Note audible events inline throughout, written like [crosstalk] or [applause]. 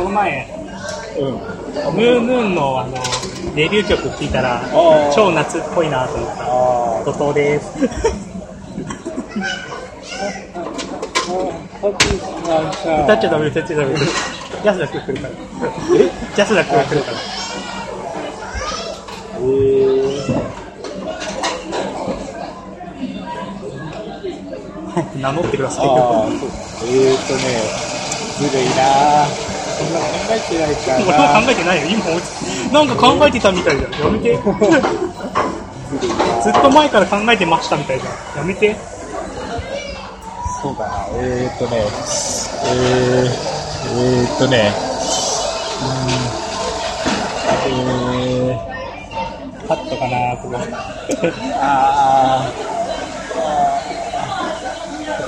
この前、うん。ムーンムーンのあのデビュー曲聴いたらー超夏っぽいなと思った。あ後藤です。[laughs] 歌っちゃダメ、歌っちゃダメ。ジャスラック来るから。ジャスラックが来るから。えー、名乗ってくださいえーとね、ずるいなそんな考えてないか俺らな。は考えてないよ、今落ちなんか考えてたみたいじゃん。やめて。[laughs] ずっと前から考えてましたみたいじゃん。やめて。そうだな、えーとね、えー、えーとね、うーん、えー、カットかなここ。あ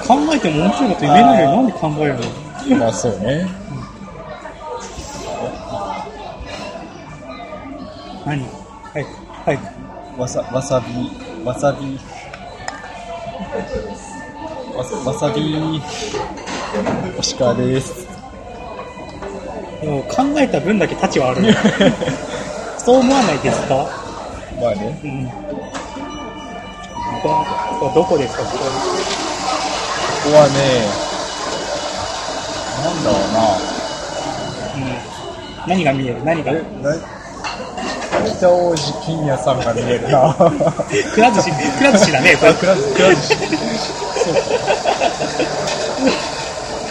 考えても面白いこと言えないのになんで考えるの？ー、まあそうね。何？はい。はい。わさ、わさび、わさび、わさわさび、星川です。でも考えた分だけ価値はあるね。[laughs] そう思わないですか？まあね。うん。こここどこですか？ここここはね、なんだろうな。うん。何が見える？何が？え、な、北王子金也さんが見えるな。[laughs] くら寿司、くら寿司だね、これ。くらくら寿司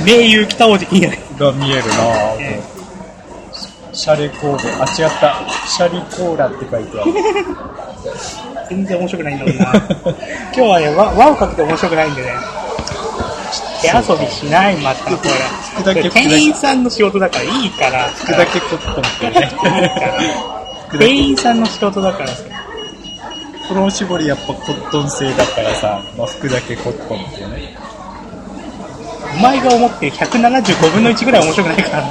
名優北王子金也。が見えるな。えシャレコーデ、あ、違った。シャリコーラって書いてある。全然面白くないんだもんな。今日はね、輪輪をかけて面白くないんでね。手遊びしない、また、これ。店員さんの仕事だからいいから。服だけコットンってね。店員さんの仕事だからさ。このおしぼりやっぱコットン製だからさ、まあ、服だけコットンってね。お前が思ってる175分の1ぐらい面白くないから。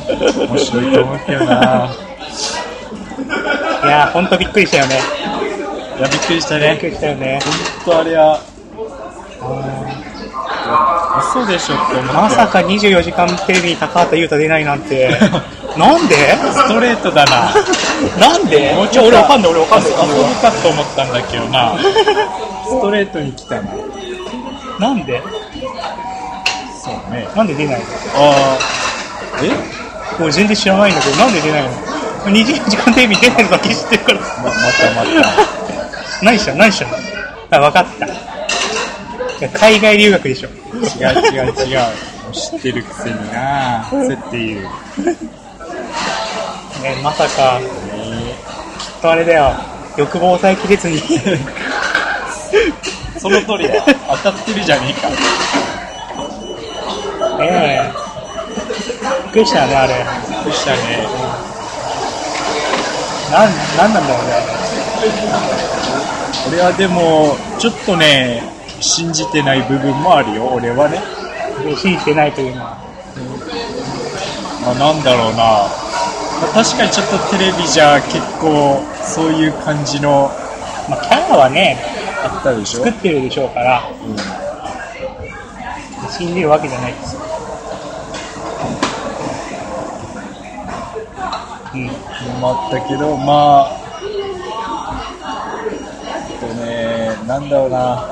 面白いと思うけどな。いやー、ほんとびっくりしたよね。いや、びっくりしたびっね。くりしたよね。ほんとあれは、嘘でしょって思って。まさか24時間テレビに高畑優太出ないなんて。[laughs] なんで？ストレートだな。なんで？もうちょっと俺わかんない、俺わかんない。遊ぶかと思ったんだけどな。ストレートに来たな。なんで？そうね。なんで出ないの？あー、え？俺全然知らないんだけど、なんで出ないの ?24 時間テレビ出ないのだけ知ってるから。ま、またまた。何した？の何した？のあ、わかった。海外留学でしょ。違う違う違う。知ってるくせにな。そうやって言う。ね、まさか、きっとあれだよ。欲望を抑えきれずに。その通りだよ。当たってるじゃねえか。ねえ。びっくりしたね、あれ。びっくりしたね。なん、なんなんだろうね。俺はでも、ちょっとね、信じてない部分もあるよ、俺はね。信じてないというのは。まあ、なんだろうな。まあ確かにちょっとテレビじゃ結構そういう感じのまあ、キャラはね、あったでしょ？作ってるでしょうから、うん信じるわけじゃないですよ。うん。のもあったけど、まあ、えっとね、なんだろうな。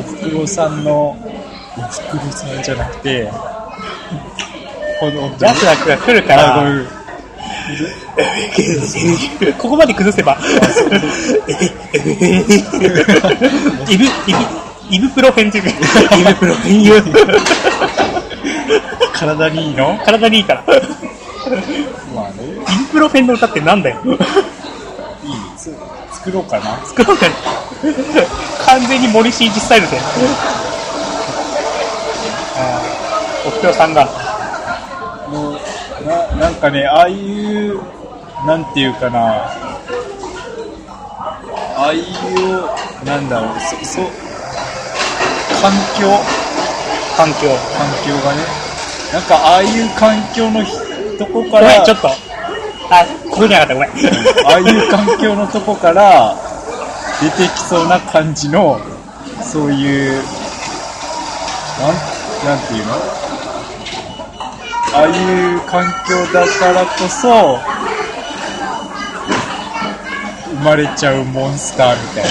おふくろさんの、おふくろさんじゃなくて、この、ジャスラックが来るかあ、ごめら、ん。ここまで崩せば。イブ、イブ、イブプロフェンっていうかイブプロフェン言う。体にいいの体にいいから。まあね、イブプロフェンの歌ってなんだよ。いい。つ作ろうかな。作ろうかね完全に森進一スタイルで。ーおふくろさんが。もうななんかね、ああいう、なんていうかな、ああいう、なんだろう、そ、そ、環境、環境。環境がね、なんかああいう環境のひとこから、ん、ちょっと。あ、ここじゃなかった、ごめん。ああいう環境のとこから。出てきそうな感じの、そういう、なん、なんていうの？ああいう環境だからこそ生まれちゃうモンスターみたい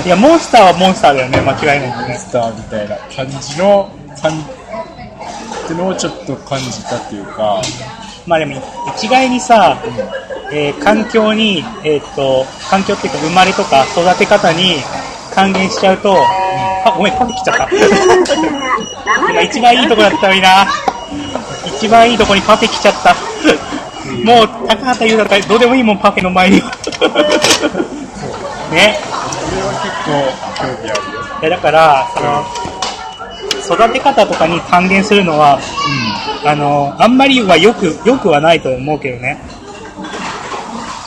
な。[laughs] いや、モンスターはモンスターだよね、間違いない。モンスターみたいな感じの感ってのをちょっと感じたっていうか、まあでも、一概にさ、えー環境に、えーっと、環境っていうか生まれとか育て方に還元しちゃうと、あ、ごめん、パフェ来ちゃった。[laughs] 今一番いいとこだったのにな。一番いいとこにパフェ来ちゃった。もう、高畑優だったらどうでもいいもん、パフェの前に。[laughs] ね。それは結構興味あるよ。いやだから、その、育て方とかに還元するのは、あの、あんまりはよく、よくはないと思うけどね。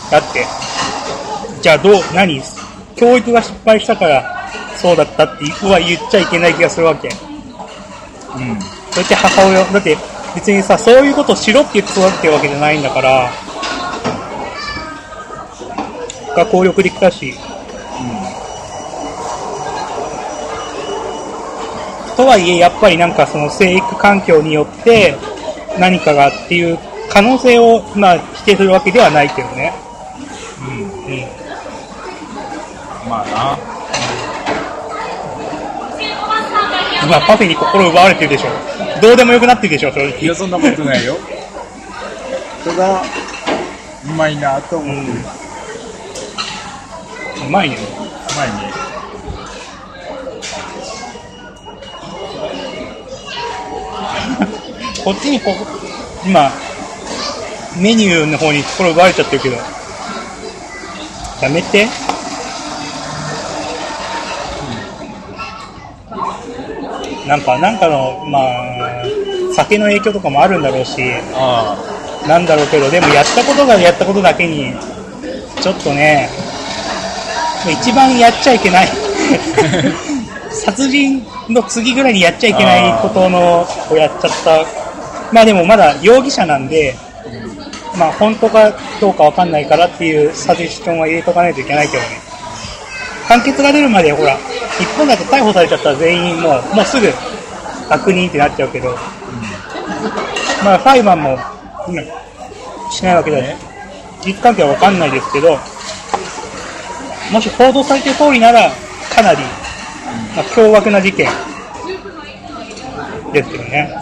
だって、じゃあどう、何教育が失敗したから、そうだったっては言っちゃいけない気がするわけ。うん。そうやって母親、だって別にさ、そういうことをしろって言って育ててるわけじゃないんだから、学校力的だし、うんとはいえ、やっぱりなんかその生育環境によって何かがっていう可能性を、まあ、否定するわけではないけどね。うん。うん。まあな。まあ、パフェに心奪われてるでしょ。どうでもよくなってるでしょ、正直。いや、そんなことないよ。ただ、うまいなと思ってる。うまいね。うまいね。[laughs] こっちにこう、今、メニューの方に心奪われちゃってるけど。やめて。なんか、なんかの、まあ、酒の影響とかもあるんだろうし、あなんだろうけど、でもやったことがやったことだけに、ちょっとね、一番やっちゃいけない。[laughs] 殺人の次ぐらいにやっちゃいけないことのをやっちゃった。まあでもまだ容疑者なんで、まあ本当かどうかわかんないからっていうサジェスションは入れとかないといけないけどね。判決が出るまでほら、日本だと逮捕されちゃったら全員もう、もうすぐ悪人ってなっちゃうけど、まあ裁判も、うんしないわけだね。実関係はわかんないですけど、もし報道されてる通りなら、かなり、まあ、凶悪な事件ですよね。あ。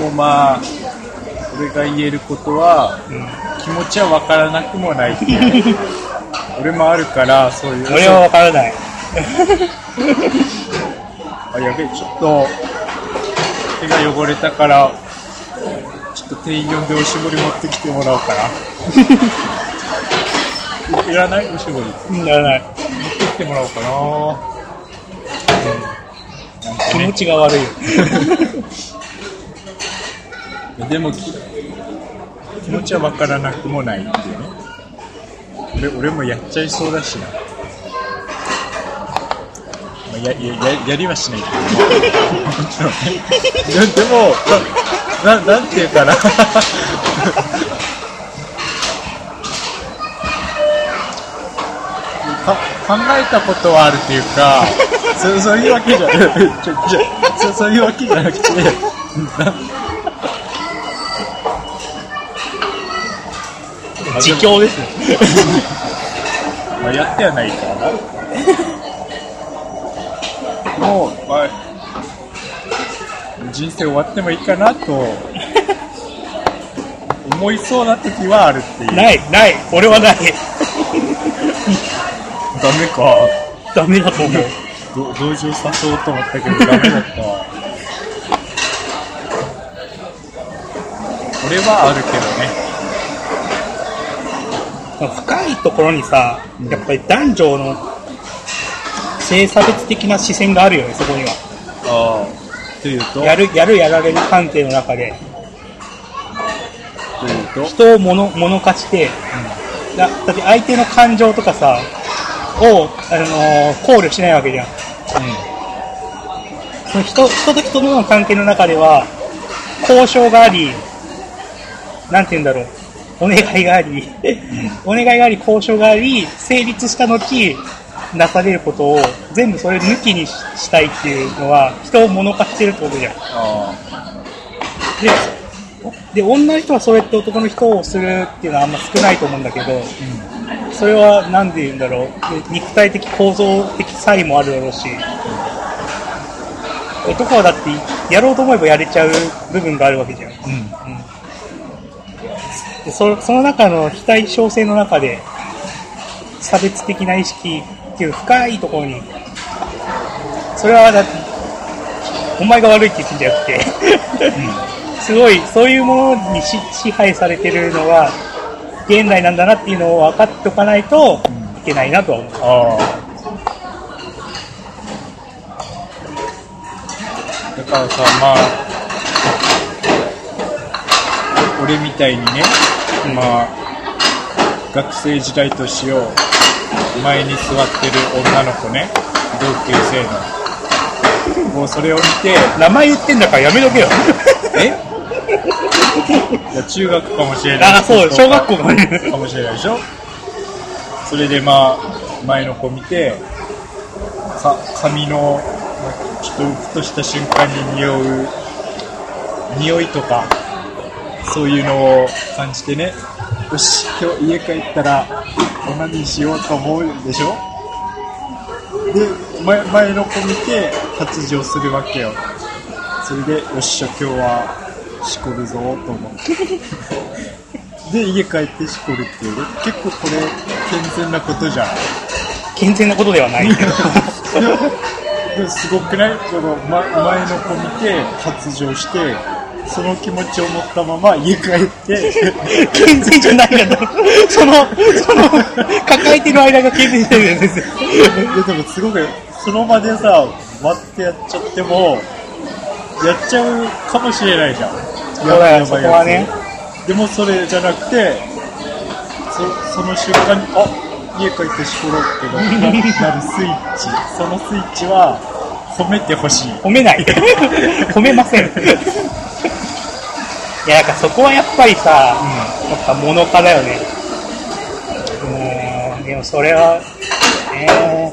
でもまあ、俺が言えることは、うん、気持ちは分からなくもないっていう。[laughs] 俺もあるから、そういう。俺はわからない。[laughs] あ、やべえ、ちょっと、手が汚れたから、ちょっと店員呼んでおしぼり持ってきてもらおうかな。[laughs] いらない？おしぼり。持うんならない。ってきてもらおうかな。なんかね気持ちが悪いよ。でもき気持ちは分からなくもないっていうね。俺俺もやっちゃいそうだしな、まあ、ややややりはしないけど。もちろんねででもなななんていうかな。[laughs] か考えたことはあるっていうかそそういうわけじゃ [laughs] そそういうわけじゃなくて [laughs] 自供ですよ。まあ、やってはないからな。もう、まあ、人生終わってもいいかなと思いそうな時はあるっていう。ない、ない。俺はない。ダメか。ダメだと思う。ど同情さそうと思ったけどダメだったわ。[laughs] 俺はあるけどね。深いところにさ、やっぱり男女の性差別的な視線があるよね、そこには。ああ。というと、やる、やるやられる関係の中で、というと、人を物、物化して、だだって相手の感情とかさ、を、あのー考慮しないわけじゃん。その人、人と人との関係の中では、交渉があり、なんて言うんだろう、お願いがあり、[laughs] お願いがあり、交渉があり、成立した後、なされることを全部それ抜きにししたいっていうのは人を物化してるってことじゃん。あで、で、女の人はそうやって男の人をするっていうのはあんま少ないと思うんだけど、それはなんで言うんだろう。で肉体的構造的差異もあるだろうし、男はだってやろうと思えばやれちゃう部分があるわけじゃん。あ。うん。でそその中の非対称性の中で差別的な意識っていう深いところにそれはだってお前が悪いって言ってんじゃなくて、すごいそういうものに支配されてるのが現代なんだなっていうのを分かっておかないといけないなとは思う。だからさ、まあ、俺みたいにね、まあ、学生時代としよう。前に座ってる女の子ね、同級生の。もうそれを見て、名前言ってんだからやめとけよ。え？いや中学かもしれない。あ、そう、小学校かもね。かもしれないでしょそれでまあ前の子見てか髪のまあちょっとふとした瞬間に匂う匂いとかそういうのを感じてね。よし今日家帰ったらオナニーしようと思うでしょ？で前前の子見て発情するわけよ。それでよっしゃ今日はしこるぞと思ってで家帰ってしこるっていう。ね結構これ健全なことじゃん。健全なことではない。[laughs] でもすごくない？この、ま、前の子見て発情してその気持ちを持ったまま家帰って健全じゃないかと。その、その、抱えてる間が健全じゃないですよ。ででもすごくその場でさ割ってやっちゃってもやっちゃうかもしれないじゃんやばいやつこはね。でもそれじゃなくてそその瞬間にあ家帰ってしころうってななるスイッチそのスイッチは褒めてほしい褒めない。褒めません。いや、なんかそこはやっぱりさ、やっぱ物化だよね。うーん、でもそれは、え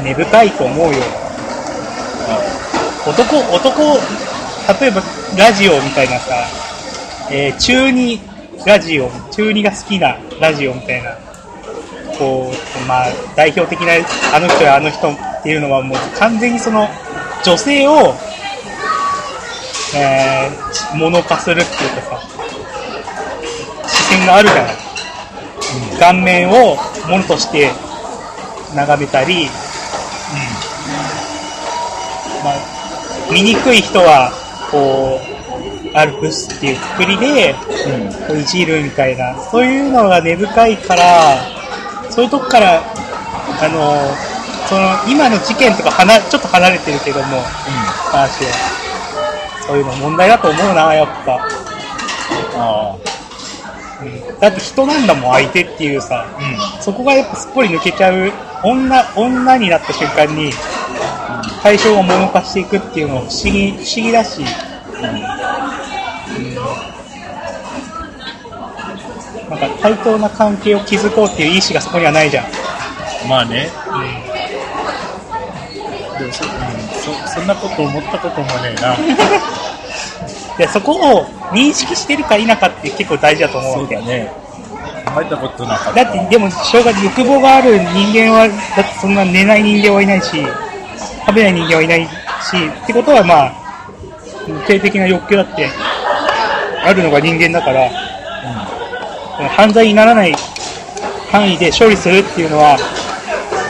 ー、根深いと思うよ。男、男、例えばラジオみたいなさ、えー中二ラジオ、中二が好きなラジオみたいな、こう、まあ、代表的なあの人やあの人っていうのはもう完全にその女性を、えー、物化するっていうかさ、視線があるじゃない。顔面を物として眺めたり、まあ、醜い人は、こう、アルプスっていうくくりで、こういじるみたいな、そういうのが根深いから、そういうとこから、あの、その、今の事件とかはな、ちょっと離れてるけども、話は。そういうの問題だと思うな、やっぱ。あうん。だって人なんだもん、相手っていうさ。あうん。そこがやっぱすっぽり抜けちゃう、女、女になった瞬間に、対象が物化していくっていうのは不思議、不思議だし、なんか対等な関係を築こうっていう意思がそこにはないじゃん。まあね、でそそんなこと思ったこともねえな。[laughs] で、そこを認識してるか否かって結構大事だと思うわけ。ね。考えたことなかった。だって、でも、しょうが欲望がある人間は、だってそんな寝ない人間はいないし、食べない人間はいないし、ってことはまあ、性的な欲求だって、あるのが人間だから、犯罪にならない範囲で処理するっていうのは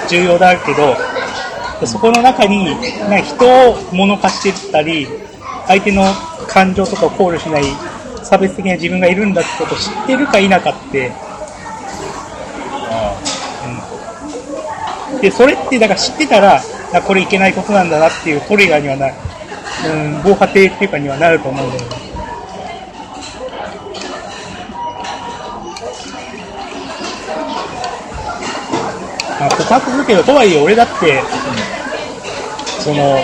重要だけど、そこの中に、な人を物化してったり、相手の感情とかを考慮しない差別的な自分がいるんだってことを知ってるか否かって、うんで、それって、だから知ってたら、あこれいけないことなんだなっていうトリガーにはなる、うん、防波堤っていうかにはなると思うんだよね。まあ、告白するけど、とはいえ俺だって、その、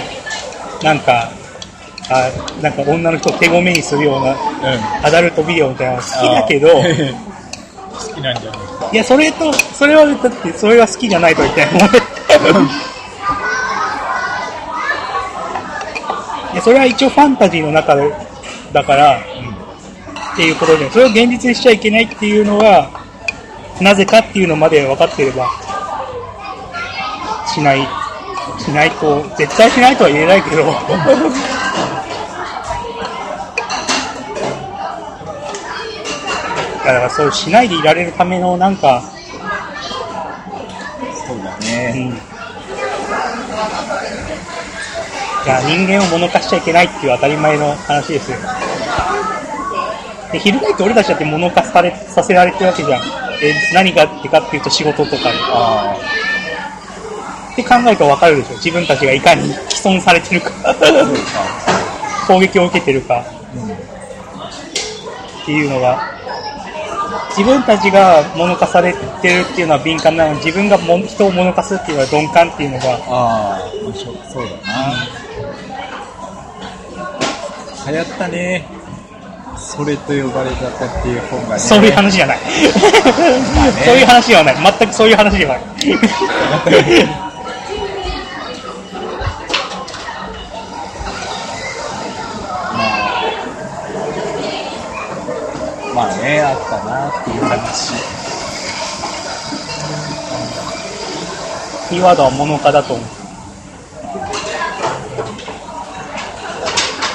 なんか、あなんか女の人を手ごめにするようなうん。アダルトビデオみたいなの好きだけど、[laughs] 好きなんじゃない？いや、それと、それは、だって、それが好きじゃないとは言ってもん。[laughs] いや、それは一応ファンタジーの中で、だから、っていうことで、それを現実にしちゃいけないっていうのは、なぜかっていうのまで分かってれば、しない、しないと、絶対しないとは言えないけど、[laughs] だからそうしないでいられるためのなんか、そうだうね。ん。じゃあ人間を物化しちゃいけないっていう当たり前の話ですよ。で、翻って俺たちだって物化されさせられてるわけじゃん。で、何がってかっていうと仕事とかで。あって考えると分かるでしょ。自分たちがいかに既存されてるか。攻撃を受けてるかうん。っていうのが、自分たちが物化されてるっていうのは敏感なのに、自分がも人を物化するっていうのは鈍感っていうのが、ああ、そうだな。流行ったね。それと呼ばれたっていう本がね。そういう話じゃない。そういう話ではない。全くそういう話ではない。[laughs] ね、あったなっていう話。キーワードは物化だと思う。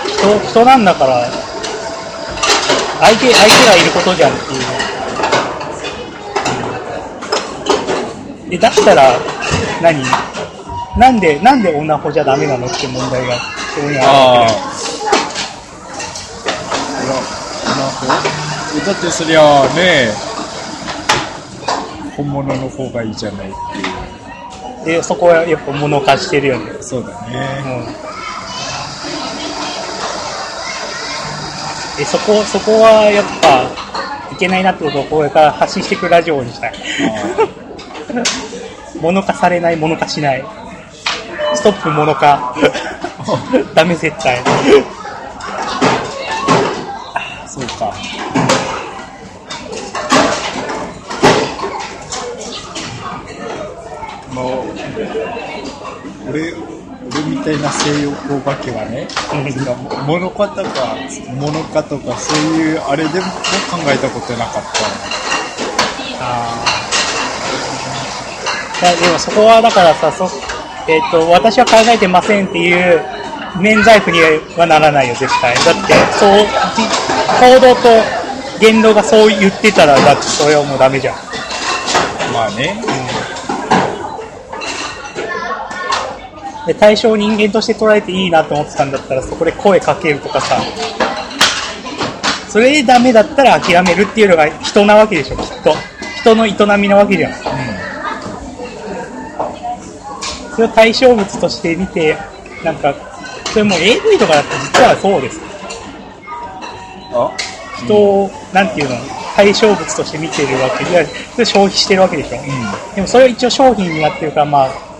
人、人なんだから、相手、相手がいることじゃんっていう。で、だったら、何？なんで、なんでオナホじゃダメなのって問題が、そこにあるわけだってそりゃね、本物の方がいいじゃないっていう。で、そこはやっぱ物化してるよね。そうだね。うん。で、そこ、そこはやっぱ、いけないなってことをこれから発信していくラジオにしたい。[laughs] 物化されない、物化しない。ストップ物化。[laughs] ダメ絶対。そうか。もう、俺、俺みたいな西洋お化けはね、うん物化とか、物化とか、そういうあれでも考えたことなかった。あーいやでもそこはだからさ、そえっ、と、私は考えてませんっていう免罪符にはならないよ、絶対。だって、そう、じ行動と言動がそう言ってたら、だってそれはもうダメじゃん。まあね。で、対象を人間として捉えていいなと思ってたんだったら、そこで声かけるとかさ、それでダメだったら諦めるっていうのが人なわけでしょ、きっと。人の営みなわけじゃん。それを対象物として見て、なんか、それもう AV とかだって実はそうです。あ？人を、なんていうの、対象物として見てるわけで、それ消費してるわけでしょ。でもそれは一応商品になってるから、まあ、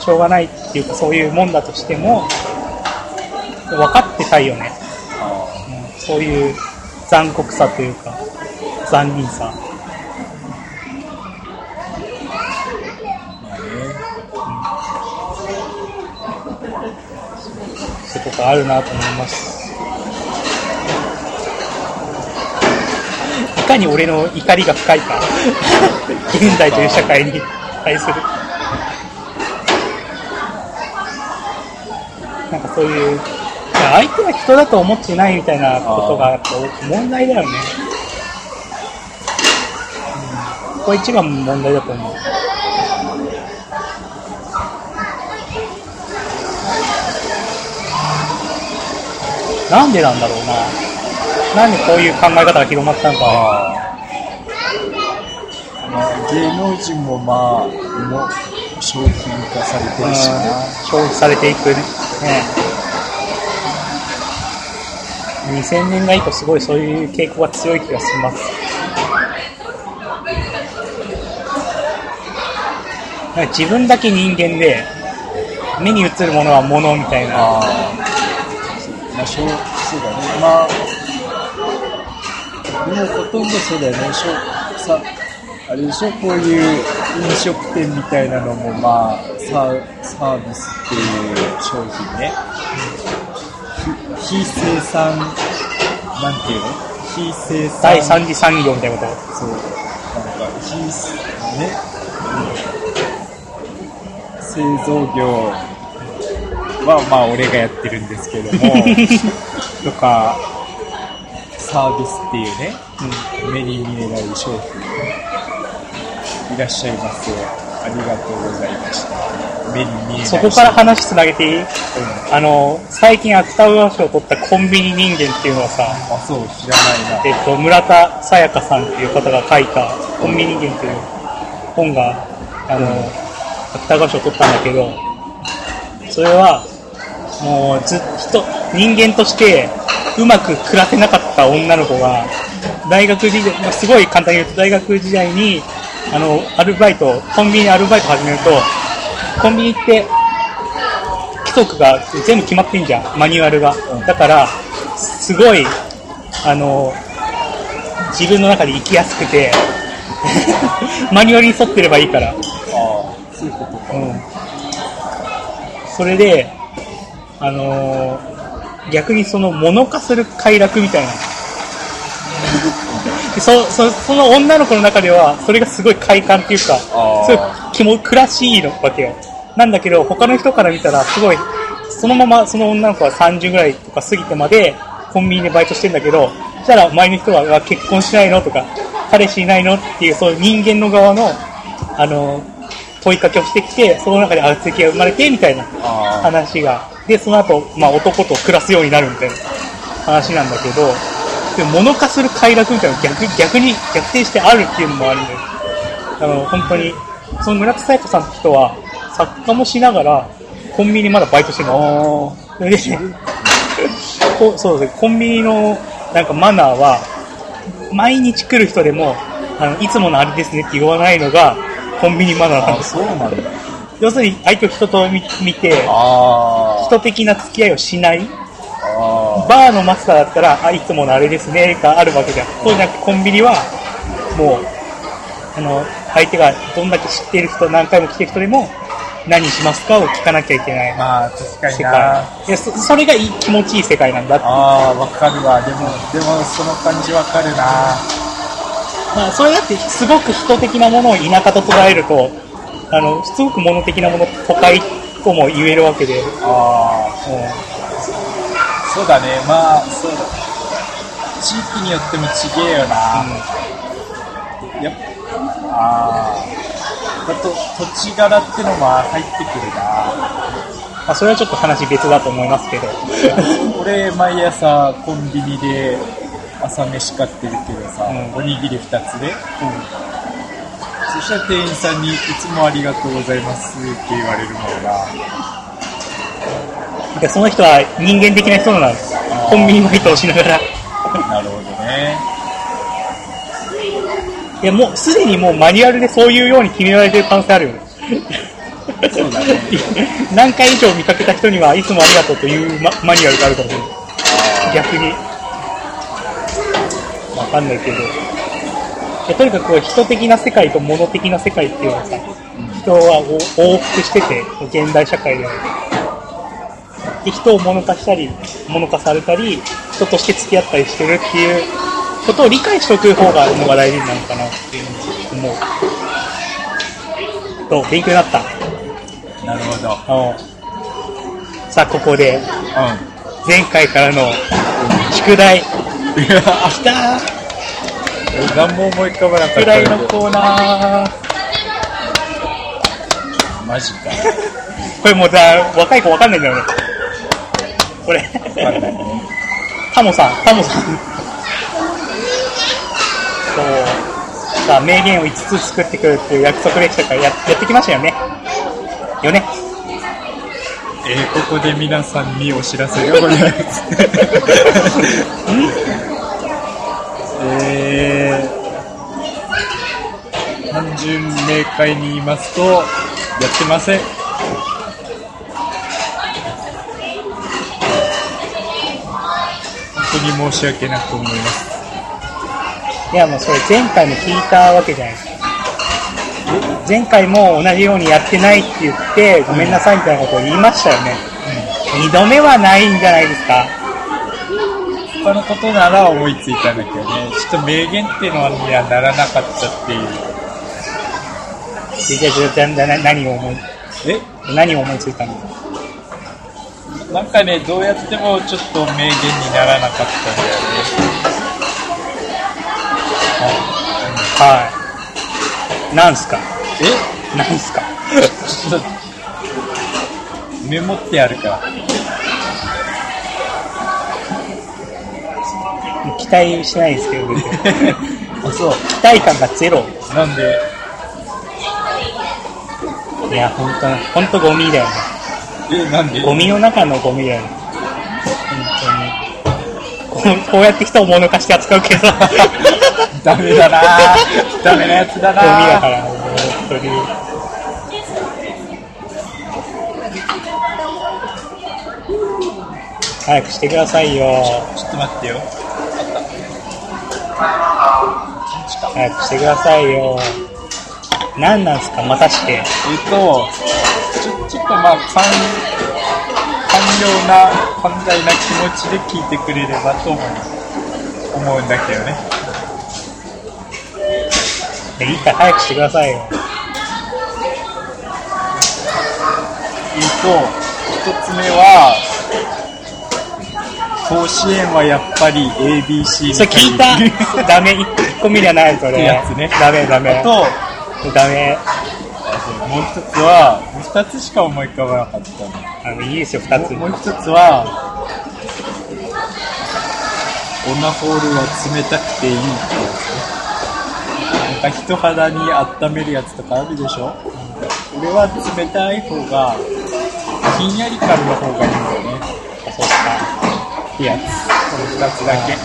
しょうがないっていうか、そういうもんだとしても、分かってたいよね。うんそういう残酷さというか、残忍さ。まあね。そういうことあるなと思います。いかに俺の怒りが深いか。現代という社会に対する。なんかそういう、相手が人だと思ってないみたいなことが問題だよね。うんこれ一番問題だと思う。なんでなんだろうな。なんでこういう考え方が広まったのか。芸能人もまあ、もう商品化されてるしな。消費されていくね。2000年代以降すごいそういう傾向が強い気がします。なんか自分だけ人間で、目に映るものは物みたいな。ああ。まあ、そうそうだね。まあ、でもほとんどそうだよね。さあれでしょ、こういう飲食店みたいなのも、まあ、サーサービスっていう商品ね。非非生産、なんていうの？非生産。第三次産業みたいなこそう、なんか、非、ね、製造業は、まあ、俺がやってるんですけども、[laughs] とか、サービスっていうね、目に見えない商品、いらっしゃいますよ。ありがとうございました。目に見えないと。そこから話つなげていい？あの、最近芥川賞を取ったコンビニ人間っていうのはさ、あ、そう、知らないな。えっと、村田沙耶香さんっていう方が書いたコンビニ人間っていう本が、あの、芥川賞を取ったんだけど、それは、もうずっと人間としてうまく暮らせなかった女の子が、大学時代、まあすごい簡単に言うと大学時代に、あの、アルバイト、コンビニでアルバイト始めると、コンビニって規則が全部決まってんじゃん、マニュアルが。だから、すごい、あの、自分の中で生きやすくて、[laughs] マニュアルに沿ってればいいから。ああ、そういうことか。うん。それで、あのー逆にその物化する快楽みたいな。でそそその女の子の中では、それがすごい快感っていうか、すごい気も暮らしいのわけよ。なんだけど、他の人から見たら、すごい、そのままその女の子は30ぐらいとか過ぎてまで、コンビニでバイトしてんだけど、そしたら周りの人は、結婚しないのとか、彼氏いないのっていう、そういう人間の側の、あの、問いかけをしてきて、その中で圧力が生まれて、みたいなあ話が。で、その後、まあ男と暮らすようになるみたいな話なんだけど、でも物化する快楽みたいなのが逆逆に逆転してあるっていうのもあるんだよ。あの、本当に、その村田沙耶香さんって人は、作家もしながら、コンビニまだバイトしてるの。で、こそうですね、コンビニのなんかマナーは、毎日来る人でも、あの、いつものあれですねって言わないのが、コンビニマナーなんです。そうなんだ。要するに、相手を人と見見て、あ人的な付き合いをしない。バーのマスターだったら、あ、いつものあれですね、があるわけじゃん。そうじゃなくて、コンビニは、もう、あの、相手がどんだけ知っている人、何回も来てる人でも、何しますかを聞かなきゃいけないあ。まあ、確かにな。世界。いや、そそれがいい気持ちいい世界なんだって。ああ、わかるわ。でも、でも、その感じわかるな。まあ、それだって、すごく人的なものを田舎と捉えると、あの、すごく物的なもの、都会とも言えるわけで、ああ、うんそうだね。まあ、そうだ。地域によってもちげえよな。やっああ。あと、土地柄ってのも入ってくるな。まあ、それはちょっと話別だと思いますけど、[laughs] 俺、毎朝コンビニで朝飯買ってるけどさ、うんおにぎり2つで、そしたら店員さんにいつもありがとうございますって言われるもんな。でその人は人間的な人なんです。コンビニバイトをしながら。なるほどね。いや、もう、すでにもうマニュアルでそういうように決められてる可能性あるよね。そうだね。何回以上見かけた人にはいつもありがとうというママニュアルがあるかもしれない。逆に。わかんないけど。いやとにかく人的な世界と物的な世界っていうのはさ、人は往復してて、現代社会では。で人を物化したり、物化されたり、人として付き合ったりしてるっていうことを理解しておく方がのが大事なのかなっていうふうに思う。と、勉強になった。なるほど。うんさあ、ここで、う前回からの宿題。ん。いや、来たー何も思い浮かばなかった宿題のコーナー。マジか。[laughs] これもうさ、若い子わかんないんだよね。これ。わかんない。タモさん、タモさん。そう。さあ、名言を5つ作ってくるっていう約束でしたから、ややってきましたよね。よね。えー、ここで皆さんにお知らせがございます。えー、単純明快に言いますと、やってません。本当に申し訳なく思います。いや、もうそれ前回も聞いたわけじゃないですか。前回も同じようにやってないって言って、ごめんなさいみたいなことを言いましたよね。二度目はないんじゃないですか。他のことなら思いついたんだけどね、ちょっと名言っていうのにはならなかったっていう。じゃあ、じゃあ何を思い、え？何を思いついたの？なんかね、どうやってもちょっと名言にならなかったんだよね。はい。なんすか？え？なんすか？ちょっと、メモってあるから。[laughs] 期待しないですけど、あ、そう。期待感がゼロ。なんで、いや、ほんと、ほんとゴミだよね。ゴミの中のゴミだよね。本当に。こうこうやって人を物化して扱うけど、ゴミダメだなダメなやつだなだから、本当に。早くしてくださいよ。ちょっと待ってよ。早くしてくださいよ。何なんすか、またして。えっと、とまあ、寛寛容な、寛大な気持ちで聞いてくれればと思う思うんだけどね。いいから早くしてくださいよ。えっと、一つ目は、甲子園はやっぱり ABC それ聞いた [laughs] ダメ、1個目じゃない、それ。やつねダメ、ダメ。と、ダメ。もう一つは、もう二つしか思い浮かばなかったの。あの、いいですよ、2つ。もう一つは、オナホールは冷たくていいってやつね。なんか人肌に温めるやつとかあるでしょ俺は冷たい方が、ひんやり感の方がいいんだよね。そうか。ってやつ。この二つだけ。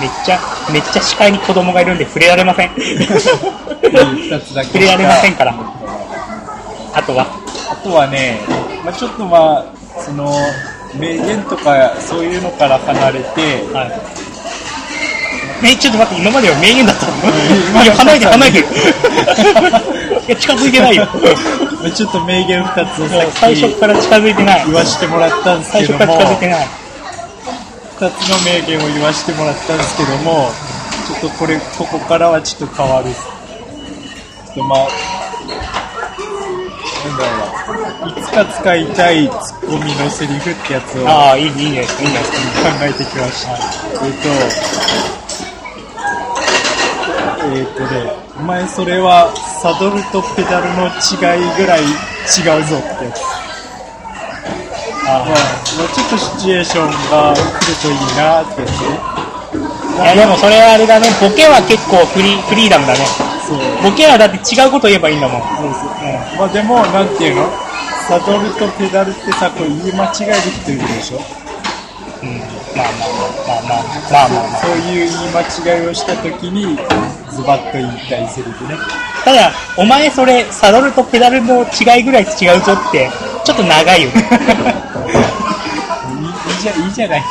めっちゃ、めっちゃ視界に子供がいるんで触れられません。[laughs] 二つだけ。触れられませんから。あとは、あとはね、まあ、ちょっとまあ、その、名言とかそういうのから離れて、はい。え、ちょっと待って、今までは名言だったの？今いや、離れて、離れてる。[laughs] いや、近づいてないよ。まあちょっと名言二つをさっき最初から近づいてない。言わしてもらったんです最初からけども、近づいてない。二つの名言を言わしてもらったんですけども、ちょっとこれ、ここからはちょっと変わる。ちょっとまあ、なんだろうな、いつか使いたいツッコミのセリフってやつを考ああ、いい、いいね、いいね。えてきました。えっ、と、えっ、とね、お前それはサドルとペダルの違いぐらい違うぞってやつ。あまあ、まあちょっとシチュエーションが来るといいなってやつね。いや、でもそれはあれだね、ボケは結構フリー、フリーダムだね。そう。ボケはだって違うこと言えばいいんだもん。そうそう、うん、まあでもなんていうの？サドルとペダルってさこれ言い間違えるって言うでしょ？うん。まあまあまあまあまあまあ、まあ、そういう言い間違いをした時にズバッと言いたいセリフね。ただお前それサドルとペダルの違いぐらい違うぞってちょっと長いよね。[laughs] じゃいいじゃない。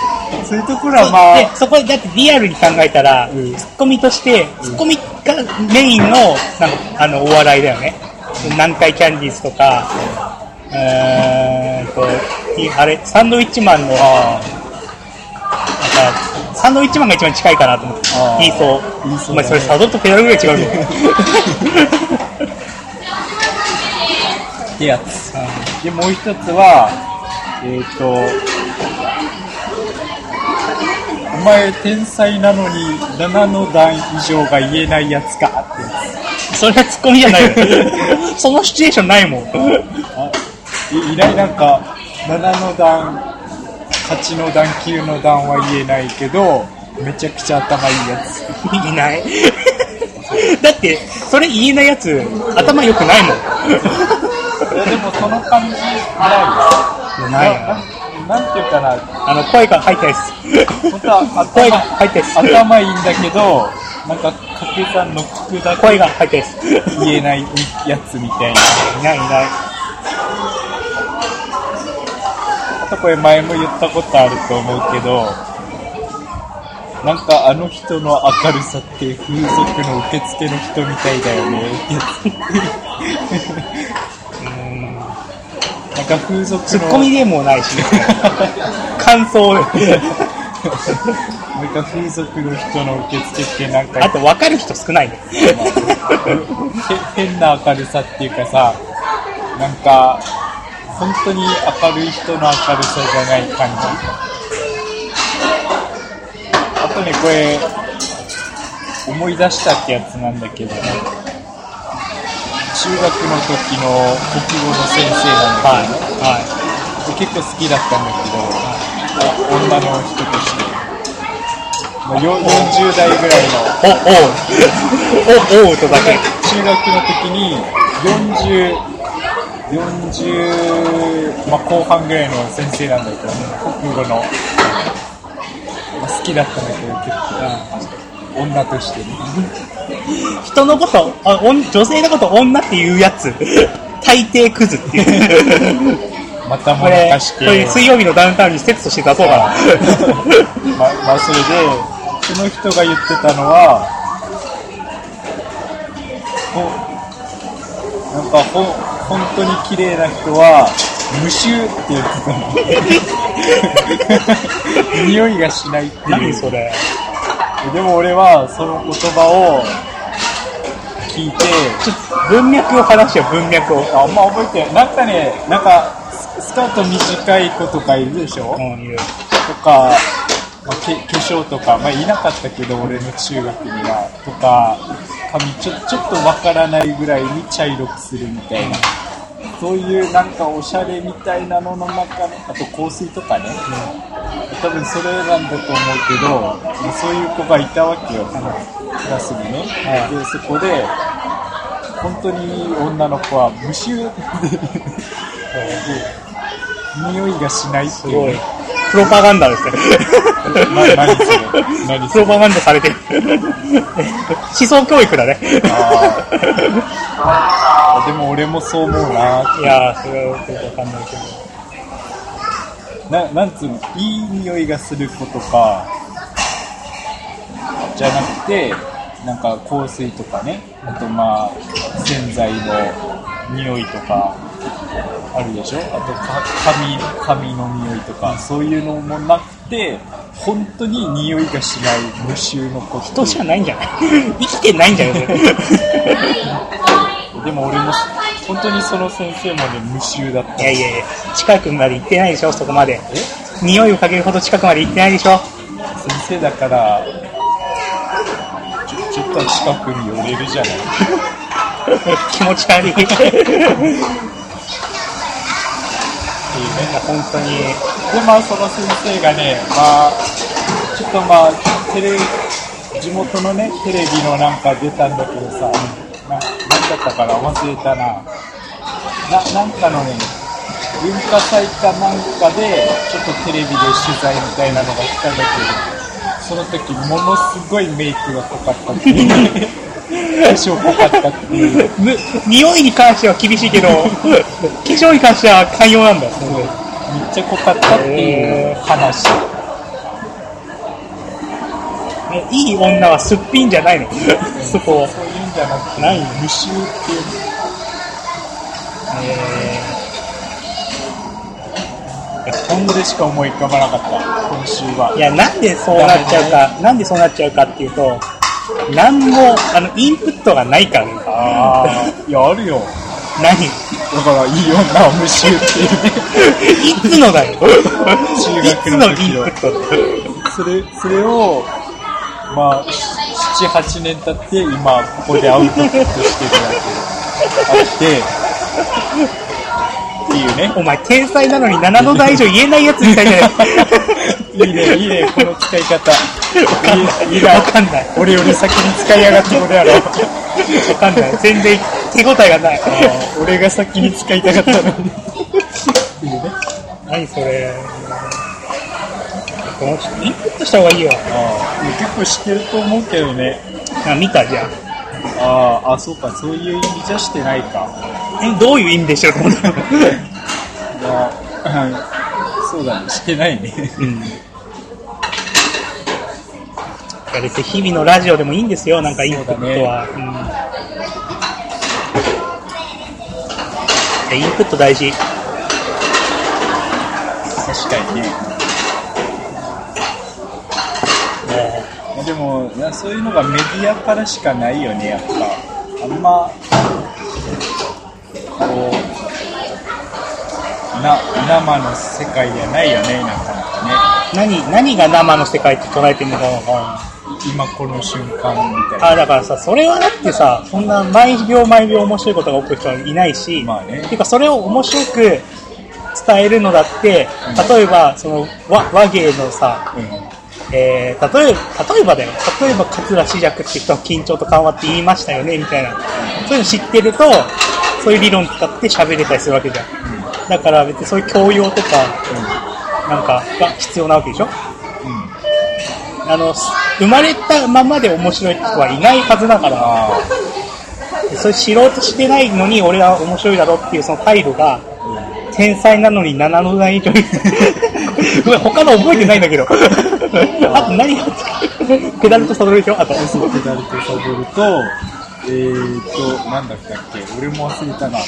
そういうところはまであ、そこでだってリアルに考えたら、うんツッコミとして、ツッコミがメインのなんかあのお笑いだよね。南海キャンディーズとか、うーんと、いあれ、サンドウィッチマンの、なんか、サンドウィッチマンが一番近いかなと思って言いそう。言いそうお前それサドルとペダルぐらい違うぞ。[laughs] ってやつ。で、もう一つは、えっ、と、お前天才なのに7の段以上が言えないやつかってやそれはツッコミじゃないよ。そのシチュエーションないもん。つ。あいいないなんか、7の段、8の段、9の段は言えないけど、めちゃくちゃ頭いいやつ。いない。だって、それ言えないやつ、頭良くないもん。いやでもその感じないよ。ないよななんていうかな、あの、声が入ったやつ。本当は声が頭入ったやつ。頭いいんだけど、なんか掛け算の聞くだけ声が入ったやつ。言えないやつみたいな。いないいない。あとこれ前も言ったことあると思うけど、なんかあの人の明るさって風俗の受付の人みたいだよねか風俗の、ツッコミでもないし、[laughs] 感想。なんか風俗の人の受付ってなんかあと分かる人少ないね。へ変な明るさっていうかさ、なんか、本当に明るい人の明るさじゃない感じ。あとね、これ、思い出したってやつなんだけどね、中学の時の国語の先生なんだはいけどね、。は結構好きだったんだけど、女の人として。まあよ40代ぐらいのい。お、おう。お、おうとだけ。中学の時に40、40、まあ、後半ぐらいの先生なんだけどね、国語の、まあ、好きだったんだけど、結構、女としてね。[laughs] 人のこと、あ女性のこと女って言うやつ。[laughs] 大抵クズっていう。[laughs] またもこれらかし、て、水曜日のダウンタウンにセットして出そうかな。まあ、まあ、それで、その人が言ってたのは、ほなんかほ、本当に綺麗な人は、無臭って言ってたの。匂いがしないっていう。何それ。でも俺はその言葉を聞いて、文脈を話してよ、文脈を。あんま覚えてない。なんかね、なんか、ススカート短い子とかいるでしょ、うん、いる。とか、まあ、け化粧とか、まあ、いなかったけど、俺の中学には。とか、髪ちょちょっとわからないぐらいに茶色くするみたいな。そういうなんかおしゃれみたいなのの中の、あと香水とかね。多分それなんだと思うけど、まあそういう子がいたわけよ、クラスにね。で、そこで、本当に女の子は無臭で [laughs] 匂いがしないっていうね。プロパガンダですね。な何それ何それプロパガンダされてる。思想教育だね。あーでも俺もそう思うな。いやー、それはよくわかんないけど。ななんつうの、いい匂いがする子とか、じゃなくて、なんか香水とかね、あとまあ、洗剤の匂いとか、あるでしょ？あとか髪、髪の匂いとか、そういうのもなくて、本当に匂いがしない無臭の子人じゃないんじゃない？[laughs] 生きてないんじゃない？[laughs] でも俺も、本当にその先生もね、無臭だった。いやいやいや、近くまで行ってないでしょ、そこまで。匂いをかけるほど近くまで行ってないでしょ？先生だから、ちょちょっと近くに寄れるじゃない？[laughs] 気持ち悪い。いや本当に。で、まあ、その先生がね、まあ、ちょっとまあ、テレ地元のね、テレビのなんか出たんだけどさ、ななんだったかな、忘れたな。な、なんかのね、文化祭かなんかで、ちょっとテレビで取材みたいなのが来たんだけど、その時、ものすごいメイクが濃かったっていう。化粧濃かったっていう。む匂いに関しては厳しいけど、化粧に関しては寛容なんだよ。めっちゃ濃かったっていう話。ねいい女はすっぴんじゃないの。そこ。そういうんじゃなくて、ない無臭っていう。そんでしか思い浮かばなかった、今週は。いや、なんでそうなっちゃうか、なんでそうなっちゃうかっていうと、なんも、あの、インプットがないからね。ああ、いや、あるよ。何？だから、いい女は無臭っていうね。いつのだよ。中いつの学の時はインプット。それ、それを、まあ、7、8年経って、今、ここでアウトプットしてるわけあって、っていうね。お前、天才なのに7度台以上言えないやつみたいじゃないいいね、いいね、この使い方。いいいいなわかんない。俺より先に使いやがってこれやろ。わかんない。全然手応えがない。俺が先に使いたかったのに。いいね。何それ。もうちょっとインプットした方がいいよ。ああ、結構知ってると思うけどね。あ、見たじゃん。ああ、あ、そうか、そういう意味じゃしてないか。え、どういう意味でしょうと思った。いや、そうだね、してないね。うん。別に日々のラジオでもいいんですよ、なんかインプットそうだねは。うんインプット大事。確かにね。えでも、そういうのがメディアからしかないよね、やっぱ。あんま、こう、な、生の世界じゃないよね、なかなかね。ー何、何が生の世界って捉えてるのかわからない。今この瞬間みたいな。あ、だからさ、それはだってさ、そんな毎秒毎秒面白いことが起こる人はいないし、まあねていうかそれを面白く伝えるのだって、例えば、その和和芸のさ、うん。えー、例えば、例えばだよ。例えば、桂志尺って人は緊張と緩和って言いましたよね、みたいな。そういうの知ってると、そういう理論使って喋れたりするわけじゃん。だから別にそういう教養とか、なんかが必要なわけでしょ？あの、生まれたままで面白い人はいないはずだから、あそれ知ろうとしてないのに俺は面白いだろっていうその態度が、天才なのに7の段以上に。ごめん、他の覚えてないんだけど。[laughs] あと何が [laughs] ペダルとサドルでしょ？あと。あ。そう、ペダルとサドルと、えーと、なんだったっけ？俺も忘れたな。あ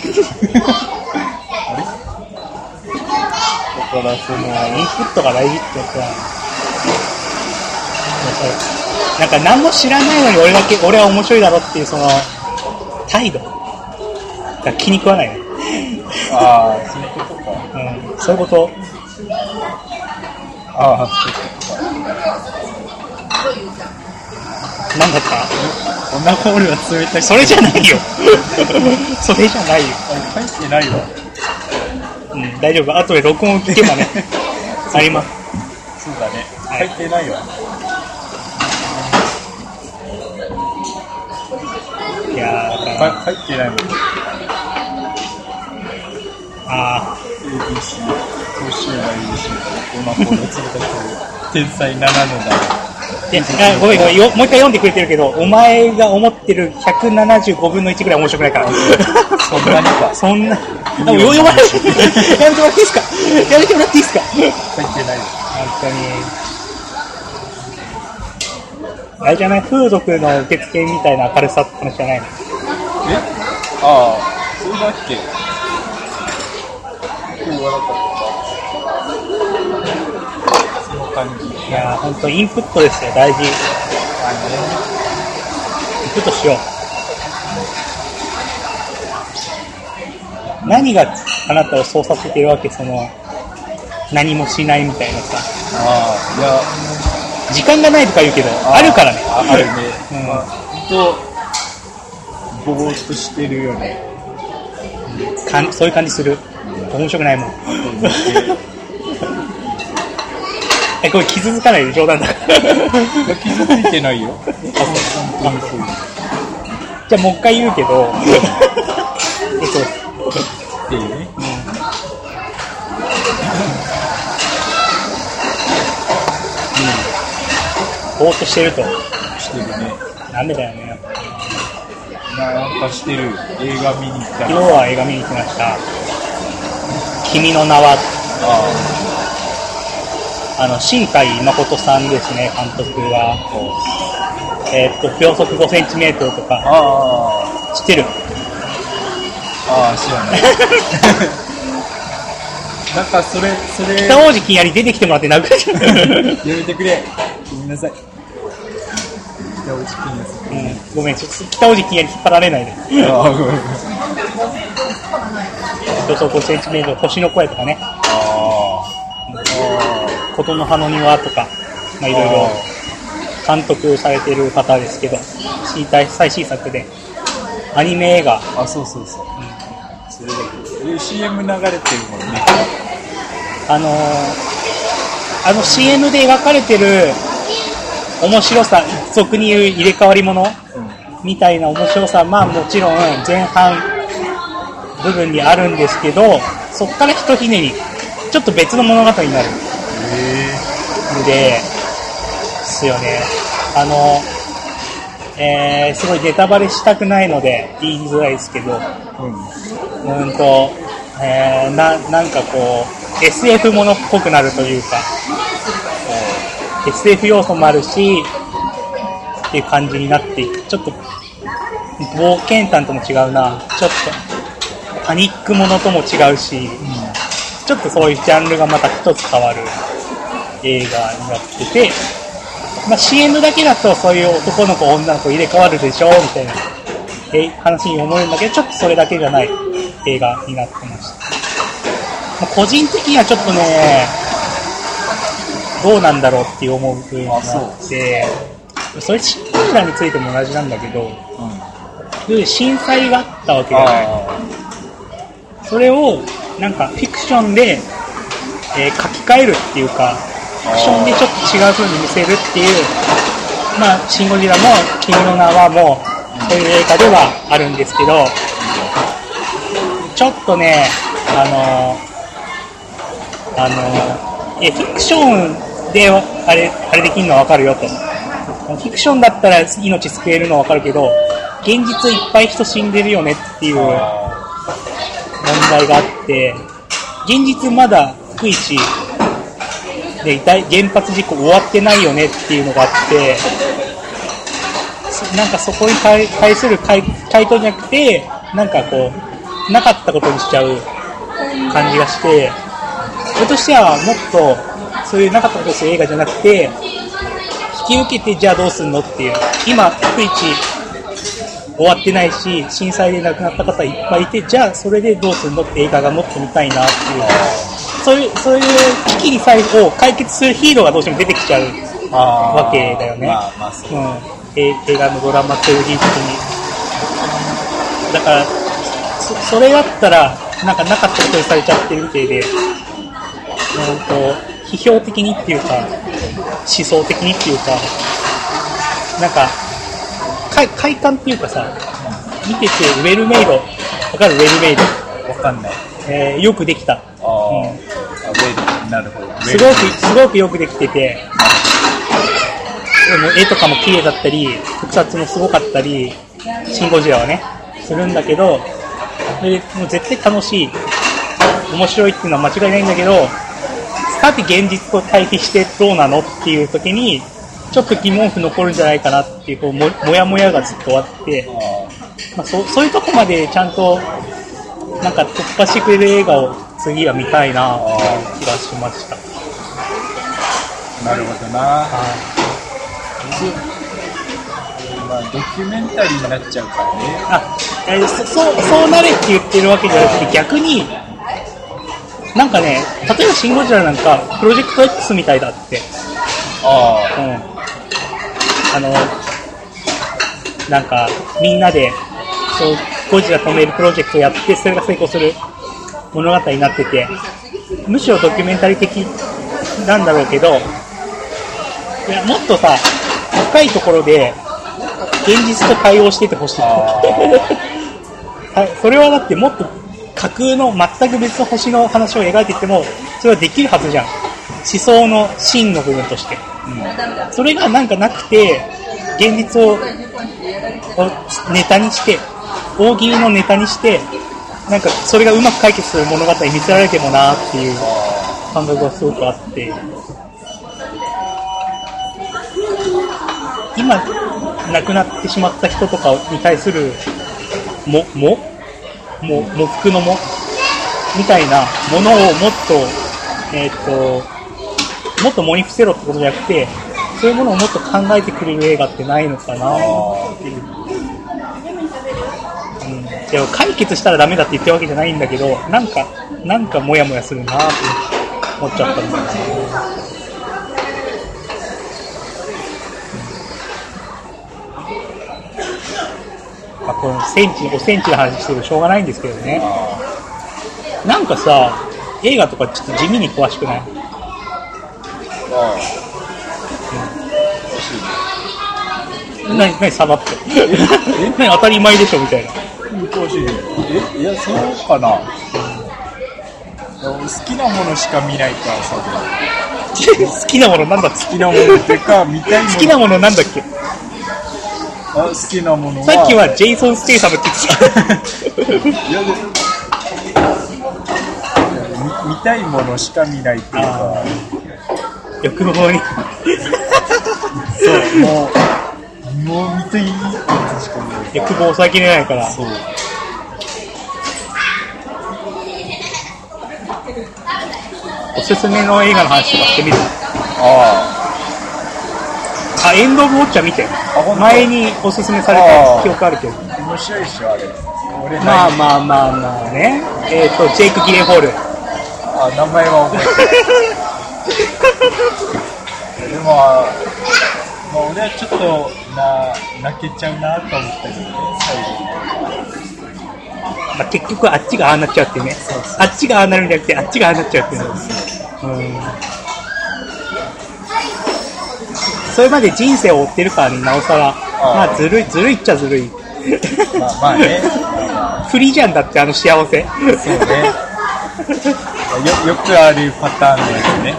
れ？だからその、インプットが大事ってやつは、なんか何も知らないのに俺だけ、俺は面白いだろっていうその、態度が気に食わないね。ああ、そういうことか。うん、そういうこと。ああ、そういうことか。なんだった？こんなホールは冷たい。それじゃないよ。[laughs] それじゃないよ。あれ書いてないわ。うん、大丈夫。後で録音聞けばね。[laughs] あります。そうだね。はい書いてないわ。いやー、だから、か書いてないもん。あ ABC、東州は ABC、こんなホールは冷たい。天才7のだ。ーであごめんごめんよ、もう一回読んでくれてるけど、お前が思ってる175分の1ぐらい面白くないから。そんなにか。そんな、でもよ読まれやめてもらっていいですか？やめてもらっていいですか？書いてないわ。本当に。あれじゃない？風俗の受付みたいな明るさって話じゃないの？え？ああ、それだっけ？今日はなかった。その感じ。いやー、本当インプットですよ、大事。インプットしよう。何があなたをそうさせてるわけその、何もしないみたいなさ。ああ、いや、時間がないとか言うけど、あるからね。ああるね。うんまあ、ほんと、ぼーっとしてるよね。かんそういう感じする。面白くないもん。え、[laughs] これ傷つかないで冗談だ。傷ついてないよ。本当に。じゃあもう一回言うけど、[laughs] えっと、いうね。ぼーっとしてると。してるね。ダメだよね。なんかしてる。映画見に行った昨日ら。は映画見に来ました。君の名は、ああの、新海誠さんですね、監督が。えーっと、秒速5センチメートルとあ。か、あ知ってる？あ。ああ、知らない。[laughs] なんかそれ、それ、北王子金やり出てきてもらって殴るじゃん。やめてくれ。ごめんなさい。いや、おちきんです。うん、ごめん、ちょっと北王子金やり引っ張られないで。ああ、ごめん。秒速5センチメートル、星の声とかね、ああ。琴の葉の庭とか、まあいろいろ監督されてる方ですけど、最新作で、アニメ映画、あ、そうそうそう。それだけ。え CM 流れてるもんね。あのーあの CM で描かれてる面白さ、俗に言う入れ替わり者みたいな面白さ、まあもちろん前半部分にあるんですけど、そこからひとひねり、ちょっと別の物語になるんで、ですよね。あの、えー、すごいネタバレしたくないので言いづらいですけど、えー。うん。うんと、えー、な、なんかこう、SF ものっぽくなるというか、SF 要素もあるし、っていう感じになっていく。ちょっと、冒険探とも違うな。ちょっと、パニックものとも違うし、ちょっとそういうジャンルがまた一つ変わる映画になってて、まあ、CM だけだとそういう男の子、女の子入れ替わるでしょみたいなえ話に思えるんだけど、ちょっとそれだけじゃない映画になってました。まあ個人的にはちょっとね、どうなんだろうって思う部分があって、それシンデレラについても同じなんだけど、うん。で震災があったわけだよね。あそれをなんかフィクションで、えー書き換えるっていうか、フィクションでちょっと違う風に見せるっていう、まあ、シン・ゴジラも君の名はもう、そういう映画ではあるんですけど、ちょっとね、あのあのえ、フィクションであれ、あれできるのはわかるよと。フィクションだったら命救えるのはわかるけど、現実いっぱい人死んでるよねっていう、あ。問題があって、現実まだ福井市で原発事故終わってないよねっていうのがあって、なんかそこに対する回答じゃなくて、なんかこう、なかったことにしちゃう感じがして、俺としてはもっとそういうなかったことをする映画じゃなくて、引き受けてじゃあどうすんのっていう、今、福井終わってないし、震災で亡くなった方いっぱいいて、じゃあそれでどうするのって映画がもっと見たいなっていう、そういう、そういう危機に最後を解決するヒーローがどうしても出てきちゃう、あわけだよね。まあまあ、そう。うん、え映画のドラマテオリー的に。だから、そそれだったら、なんかなかったことにされちゃってるみたいで、うんと、批評的にっていうか、思想的にっていうか、なんか、快快感っていうかさ、見ててウェルメイド、わかる？ウェルメイド、わかんない。えーよくできた。なるほど。すごく、すごくよくできてて、絵とかも綺麗だったり、特撮もすごかったり、シン・ゴジラはね、するんだけど、それでもう絶対楽しい、面白いっていうのは間違いないんだけど、さて現実と対比してどうなのっていう時に、ちょっと疑問符残るんじゃないかなっていう、こうももやもやがずっとあって、あまあ、そそういうとこまでちゃんとなんか突破してくれる映画を次は見たいなっていう気がしました。あ、なるほどな。はいまあ、ドキュメンタリーになっちゃうからね。あえーそそうそうなれって言ってるわけじゃなくて逆になんかね例えば「シン・ゴジラ」なんかプロジェクト X みたいだって、あうん、あのなんかみんなでそうゴジラ止めるプロジェクトやってそれが成功する物語になっててむしろドキュメンタリー的なんだろうけどいやもっとさ深いところで現実と対応しててほしい。あ。はい、それはだってもっと架空の全く別の星の話を描いててもそれはできるはずじゃん。思想の真の部分として。それがなんかなくて現実をネタにして大喜利のネタにしてなんかそれがうまく解決する物語見せられてもなっていう感覚がすごくあって今亡くなってしまった人とかに対するも、も、も、喪服のも、みたいなものをもっと、えっ、と、もっともに伏せろってことじゃなくて、そういうものをもっと考えてくれる映画ってないのかなっていう。うん、でも解決したらダメだって言ってるわけじゃないんだけど、なんか、なんかモヤモヤするなって思っちゃったんだよね。まあ、このセンチ、5センチの話してるとしょうがないんですけどね。なんかさ、映画とかちょっと地味に詳しくない？ああ。何、何サバって？何当たり前でしょみたいな。詳しいね。え、いや、そうかな。好きなものしか見ないからさ。[laughs] 好きなものなんだ好きなものってか、見たいもの。好きなものなんだっけ？あ好きなものは。さっきはジェイソン・ステイサムって言ってた。[laughs] いやで見見たいものしか見ないっていうか欲望に。そうもうもう見ていいやつしかい欲望抑えきれないから。そうおすすめの映画の話とかしてみる？ああ、エンド・オブ・ウォッチャー見て。本当？前におすすめされあーた記憶あるけど。あ面白いっしょあれ俺まあまあまあまあね。えっ、と、ジェイク・ギレンホール。あ名前は覚えてる [laughs] でも、まあ、俺はちょっとな泣けちゃうなと思ったけどねまあ、結局あっちがああなっちゃうってね。あっちがああなるんじゃなくて、あっちがああなっちゃうっていうね。うん。それまで人生を追ってるからね、なおさら。まあ、ずるい、ずるいっちゃずるい。最後まあまあねフリーじゃんだって、あの幸せ。そうねよよくあるパターンだよね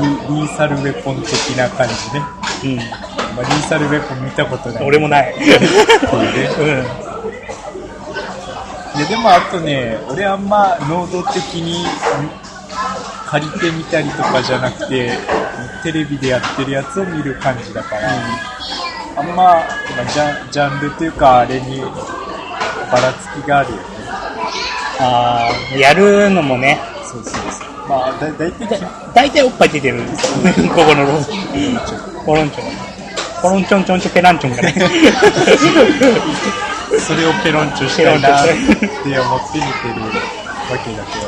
リリーサルウェポン的な感じね、うん。まあ、リーサルウェポン見たことない俺もない。そうねうん。いやでもあとね、俺あんま能動的に借りてみたりとかじゃなくて、テレビでやってるやつを見る感じだから、あんま、まあ、ジャンジャンルというか、あれにばらつきがあるよね。ああ、やるのもね、そうそうそう。まあ、だだいたい大体おっぱい出てるんですよ。[laughs] ここのロンコロンチョン。コロンチョンチョンチョペランチョンがね。[laughs] それをペロンチョしたいなって思って見てるわけだけど。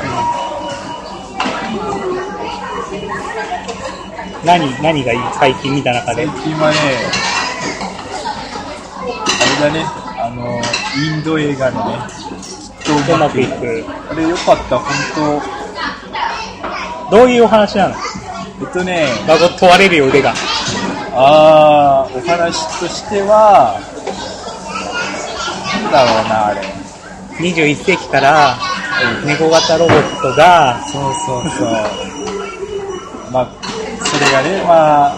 何、何がいい？最近見た中で最。近はね、あれだね、あの、インド映画のね、きっとうまくいく。あれよかった、本どういうお話なの？当。えっとね、まご問われるよ、腕が。あー、お話としては、なんだろうな、あれ。21世紀から猫型ロボットが、そうそうそう。まあ、それがね、まあ、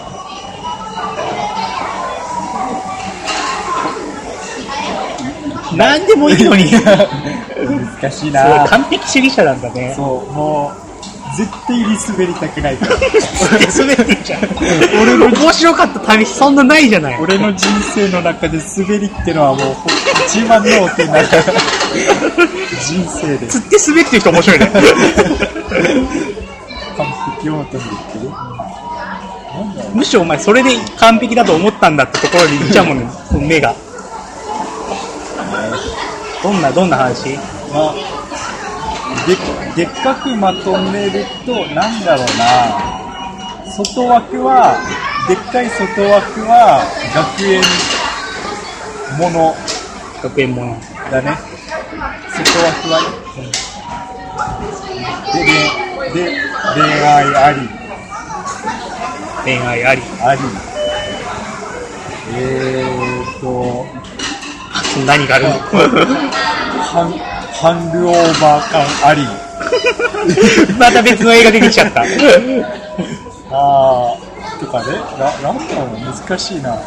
何でもいいのに。す [laughs] 難しいな。完璧主義者なんだね。そう、もう、絶対に滑りたくないから。滑ってんじゃん。俺の面白かった旅そんなないじゃない。俺の人生の中で滑りってのはもう一番のお手になる人生で釣って滑ってる人面白いね。完璧を求めてるむしろお前それで完璧だと思ったんだってところに行っちゃうもんね、目が。どんな、どんな話？まあででっかくまとめるとなんだろうな。外枠はでっかい外枠は学園もの。学園もの。だね。外枠はねででで恋愛あり。恋愛あり。あり。えーと。何があるの？[laughs] ハンハングオーバー感あり。[laughs] また別の映画出てきちゃった。[laughs] あーとかね。ななんだろう難しいな。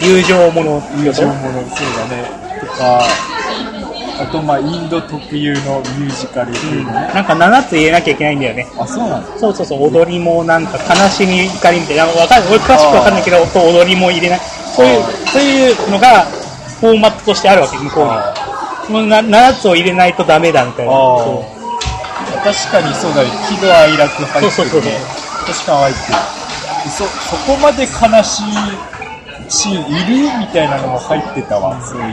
友情もの。友情ものそうだね。とかあとまあインド特有のミュージカルっていうのね、なんか7つ入れなきゃいけないんだよね。あそうなんだそうそうそう、踊りもなんか悲しみ、怒りみたいな、わかんない、俺詳しくわかんないけど、と踊りも入れない。そういうあ、そういうのが、フォーマットとしてあるわけ、向こうに。あそのな7つを入れないとダメだみたいな。確かにそうだね喜怒哀楽入ってるね。確かに入ってる。そそこまで悲しいシーンいるみたいなのも入ってたわ。そういや。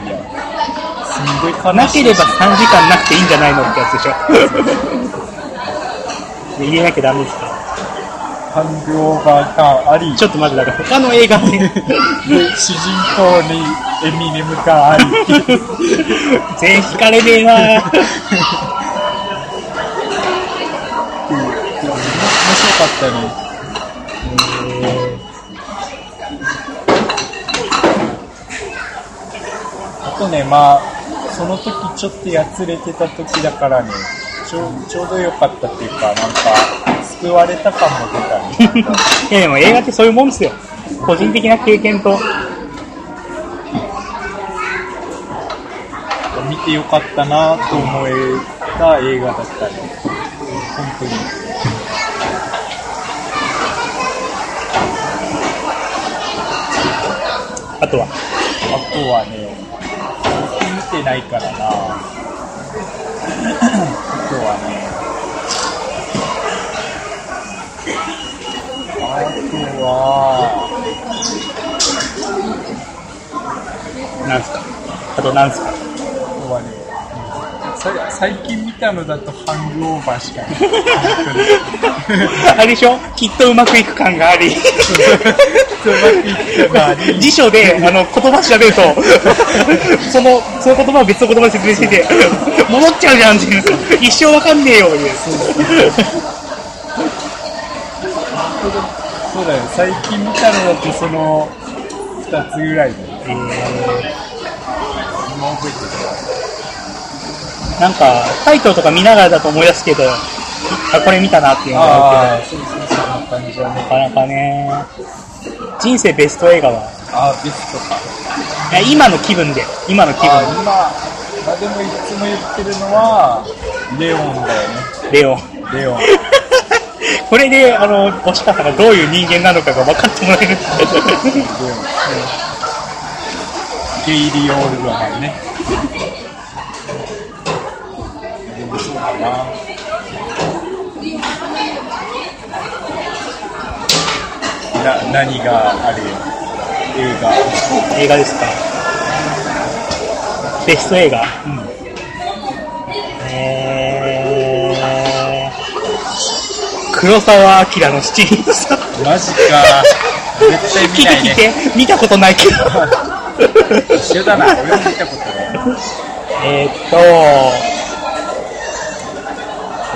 すんごい悲しい。うなければ3時間なくていいんじゃないのってやつでしょ。で [laughs] 入れなきゃダメですか？ハングオーバー感ありちょっと待って、だから他の映画で、で主人公にエミネム感あり。[laughs] 全員惹かれねえな。面白かったねあとねまあその時ちょっとやつれてた時だからねちょうちょうどよかったっていうかなんか救われた感も出たね [laughs] いやでも映画ってそういうもんですよ。個人的な経験と、見てよかったなと思えた映画だったね本当にあとは？あとはね、見てないからな。あとはね、なんすか？あとなんすか？あとはね、さ最近見たのだとハングオーバーしかない。あれでしょきっとうまくいく感があり。うまくいく感があり辞書で、あの、言葉調べると、その、その言葉を別の言葉で説明してて、戻っちゃうじゃん。っていう。一生わかん。ねえよ、いう。そうだよ、最近見たのだとその2つぐらいだよ。えー今覚えてなんか、タイトルとか見ながらだと思い出すけど、あ、これ見たなっていうる。のがあああ、そうそう、そんな感じだるけど、ね。なかなかね、人生ベスト映画は、ああ、ベストか。いや今の気分で、今の気分今、まあでもいつも言ってるのは、レオンだよね。で、レオン。レオン。これで、あの、星川さんがどういう人間なのかが分かってもらえる。ゲイリー・オールドマンね。そうだな。な、何があるよ。映画。映画ですか？ベスト映画うん。黒澤明の七人さん。マジか。絶対聞いて見ないね。聞いて、見たことないけど。一緒だな。俺も見たことない。えーっと、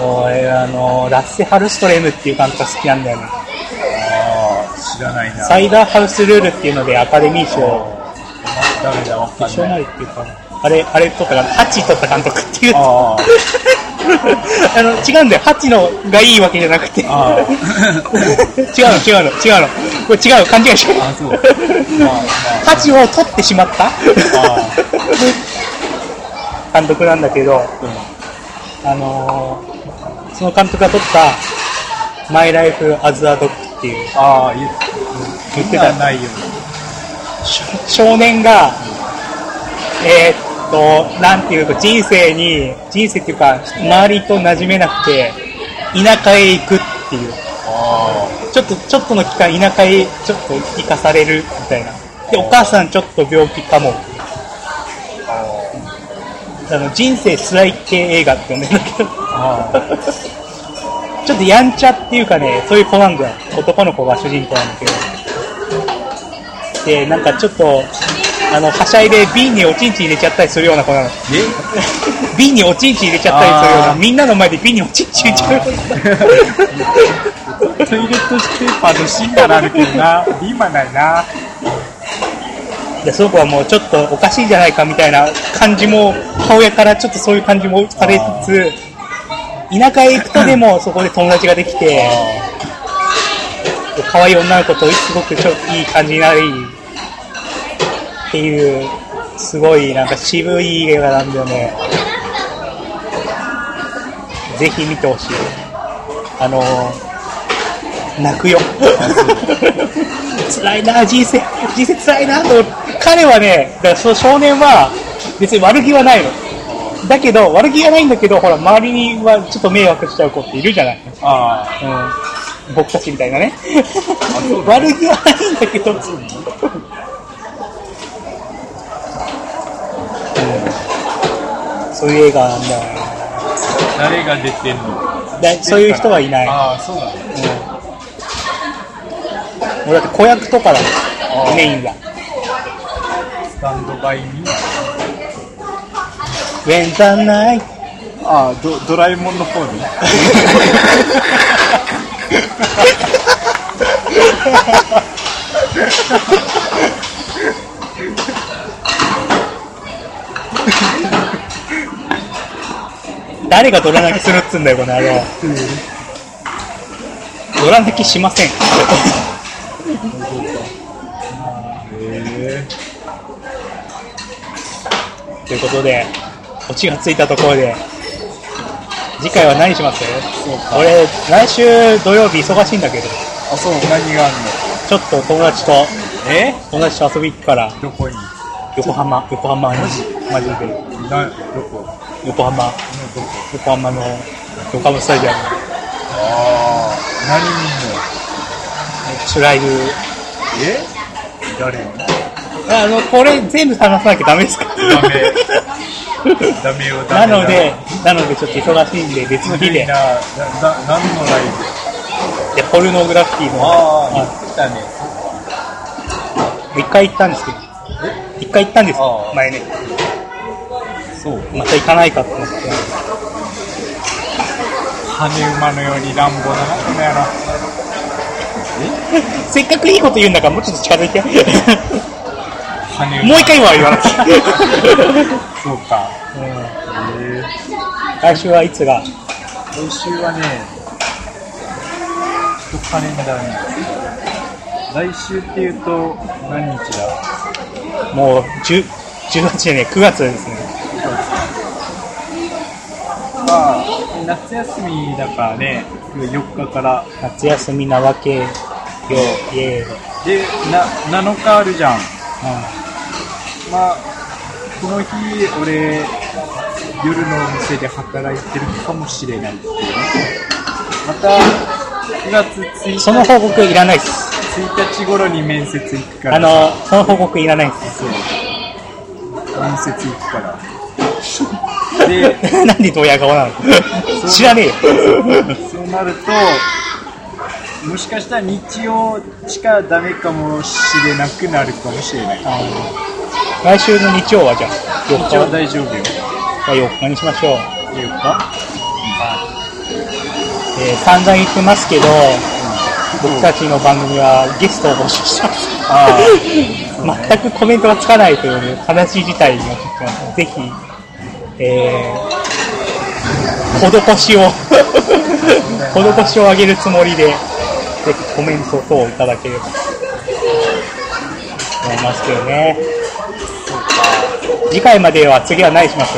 俺、あの、ラッセ・ハルストレムっていう監督が好きなんだよね。ああ、知らないな。サイダーハウスルールっていうのでアカデミー賞、だ、わかん賞な。ないいっていうか、あれ、あれ撮ったかな、ハチ撮った監督っていう。ああ [laughs] の、違うんだよ。ハチのがいいわけじゃなくて。あ。あ [laughs] 違うの、違うの、違うの。これ違う、勘違いしあ。あ、そう。まあまハチを取ってしまったあ。あ監督なんだけど、あ。うん。あのーその監督が撮った、マイライフ・アズ・ア・ドッグっていう、ああ、言言ってたがないよ。少年が、えーっと、なんていうか、人生に、人生っていうか、周りと馴染めなくて、田舎へ行くっていう、あちょっと、ちょっとの期間、田舎へちょっと行かされるみたいな。で、お母さんちょっと病気かも。あの人生辛い系映画って呼んでるんだけど、ちょっとやんちゃっていうかね、そういう子なんだよ。男の子が主人公なんだけど。で、なんかちょっと、あの、はしゃいで瓶におちんちん入れちゃったりするような子なの。え？瓶におちんちん入れちゃったりするような、みんなの前で瓶におちんちん入れちゃう。トイレットペーパーの芯ならあるけどな。今ないな。で、その子はもうちょっとおかしいんじゃないかみたいな感じも、母親からちょっとそういう感じもされつつ、田舎へ行くとでもそこで友達ができて、で可愛い女の子とすごくちょいい感じになり、っていう、すごいなんか渋い映画なんだよね。ぜひ見てほしい。あの泣くよ。辛いな、人生、人生辛いなと。彼はね、だからその少年は別に悪気はないの。だけど、悪気がないんだけど、ほら、周りにはちょっと迷惑しちゃう子っているじゃない。あうん。僕たちみたいなね。悪気はないんだけど、うんそういう映画なんだよね。あ。誰が出てんの？だそういう人はいない。ああ、そうだね。もうだって子役とかだもんメインが。スタンドバイミー。When the night ああ、ドドラえもんの方ね。[laughs] 誰がドラ泣きするっつうんだよ、この野郎。ドラ泣きしません。ということで、オチがついたところで、次回は何します？俺、来週土曜日忙しいんだけど、あ、そう、何があるの？ちょっと友達とえ？友達と遊び行くから、どこに？横浜、横浜に、マジで、な、どこ？横浜、横浜の横浜スタジアム、ああ、何シュライブ。見んの？え？誰？あの、これ全部話さなきゃダメですか？ダメ。[laughs] ダメよ、ダメだ。なので、なのでちょっと忙しいんで別の日で、な、な、な、何のライブ？でポルノグラフィティの、ああ、言あってたね。一回行ったんですけど、一回行ったんです。前ね。そう。また行かないかと思って。羽馬のように乱暴だな、この野郎。せっかくいいこと言うんだからもうちょっと近づいて。羽馬。もう一回は言わなくて。[laughs] そうか。うんえ来週はいつが？ー、今週はね、ちょっとカレンダーに。来週っていうと、何日だ？もう10 18年ね、9月ですね。まあ、夏休みだからね、4日から。夏休みなわけよ、イエーイ。で、な、7日あるじゃん。うまあ、この日、俺、夜のお店で働いてるかもしれないっていうね。また、9月1日ん、その報告いらないです。1日頃に面接行くから。あの、その報告いらないです。面接行くから。で、なんでドヤ顔なの？知らねえよ。そうなると、もしかしたら日曜しかダメかもしれなくなるかもしれない。あの来週の日曜はじゃあ、4日？曜日大丈夫よ。は4日にしましょう。4日？えー散々言ってますけど、僕たちの番組はゲストを募集してます。あ [laughs] 全くコメントがつかないという悲しい事態に陥ってます。ぜひ、えー、施しを、施しを上げるつもりで、ぜひコメント等をいただければ、思いますけどね。次回までは次は何します？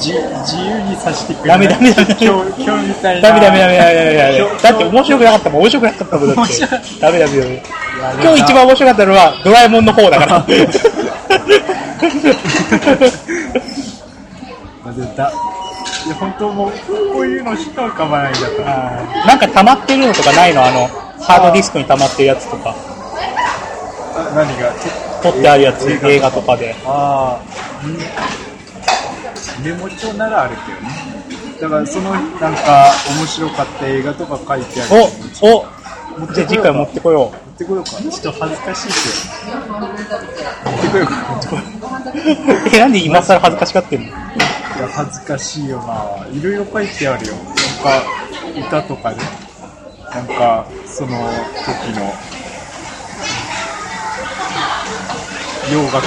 じ自由にさせてくれダメダメダメ今日、今日みたいな。ダメダメダメダメダメダメだって面白くなかったもん、面白くなかったもん、だって。ダメダメダメ。や今日一番面白かったのは、ドラえもんの方だから。[laughs] まずだいや、本当もう、こういうのしか浮かばないんだから。なんか溜まってるのとかないの？あの、ハードディスクに溜まってるやつとか、あ何が？撮ってあるやつ、映画とかで。ああ、んメモ帳ならあるけどね。だから、その、なんか、面白かった映画とか書いてある。お、お、じゃあ次回持ってこよ持ってこようか。ちょっと恥ずかしいけど。持ってこようか。持ってこようう。え、なんで今更恥ずかしがってんの？いや、恥ずかしいよな。いろいろ書いてあるよ。なんか、歌とかね。なんか、その時の、洋楽のね。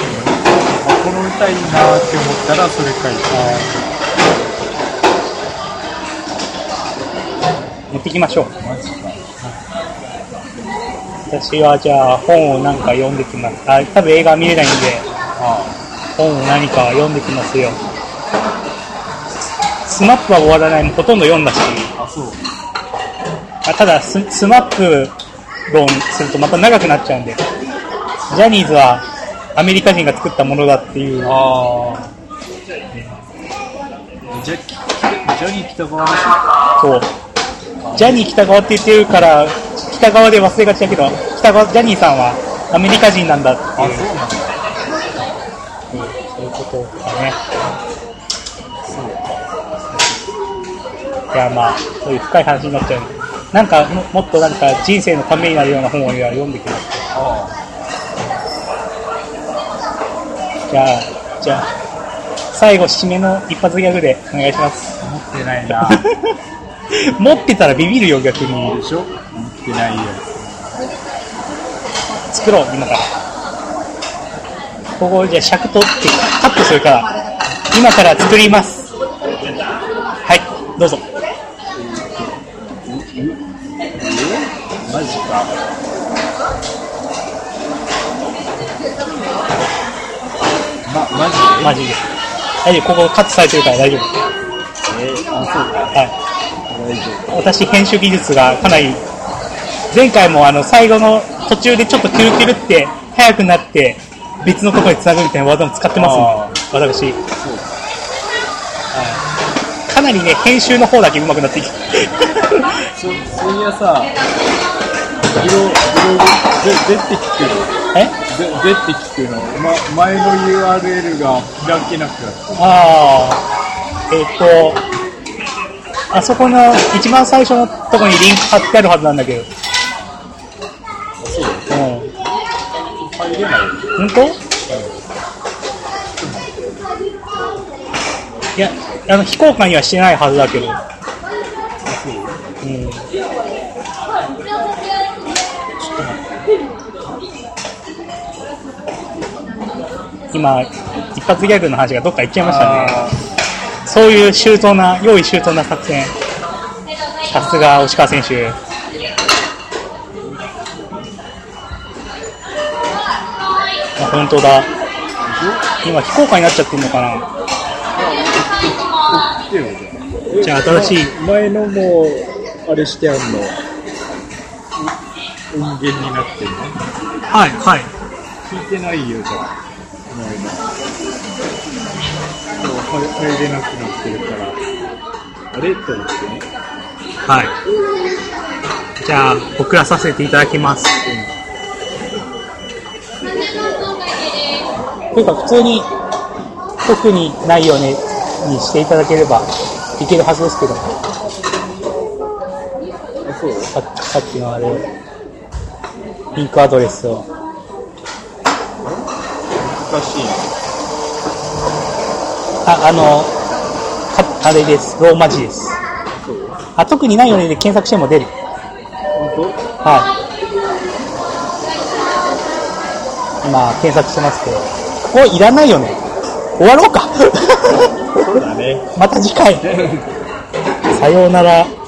あ、この歌いいなって思ったら、それ書いて持ってきましょう。マジか。私はじゃあ本をなんか読んできます。あ、多分映画見れないんで、あ本を何か読んできますよ。 SMAPは終わらないもほとんど読んだし、あ、あ、そう。あただス SMAP論するとまた長くなっちゃうんで、ジャニーズはアメリカ人が作ったものだっていう、ああ。じゃ、きジャニー喜多川そう。ジャニー北川って言ってるから、北川で忘れがちだけど、北川、ジャニーさんはアメリカ人なんだっていう、そうなんだ。そういうことかね。そういや、まあ、そういう深い話になっちゃうなんかも、もっとなんか人生のためになるような本を読んできます。あじゃあ、じゃあ、最後、締めの一発ギャグでお願いします。あ、持ってないな。[laughs] 持ってたらビビるよ、逆に。でしょ？ってないよ。作ろう、今から。ここ、じゃあ尺取って、カットするから、今から作ります。はい、どうぞ。マジか。ま、マジマジで。大丈夫、ここカットされてるから大丈夫。えー、あ、そう。はい。大丈私、編集技術がかなり、前回もあの、最後の途中でちょっとキュルキュルって速くなって、別のところに繋ぐみたいな技も使ってますあんで、私。はいかなりね、編集の方だけ上手くなってきて。[laughs] そそういやさ、いろいろ、ぜ、ぜって聞くの。えぜ、ぜって聞くの。ま、前の URL が開けなくなってる。ああ、えっ、と、あそこの一番最初のところにリンク貼ってあるはずなんだけど。そううん。本当？いや、あの、非公開にはしてないはずだけど。うん。今、一発ギャグの話がどっか行っちゃいましたね。あそういう周到な、用意周到な作戦。さすが、押川選手。本当だ。今、非公開になっちゃってるのかな。じゃあ。新しい。前のもう、あれしてあんの。音源になってるの？はい、はい。聞いてないよ、じゃあ。前の。入入れなくなってるから。あれ？と思ってね。はい。じゃあ、送らさせていただきます。というか、普通に、特にないよね、にしていただければ、いけるはずですけど、あ、そうささっきのあれ、リンクアドレスを。難しいな。あ、あの、かあれです。ローマ字です。あ、特にないよねで検索しても出る。本はい。今、検索してますけど。ここいらないよね。終わろうか。当 [laughs] そうだね。また次回。さようなら。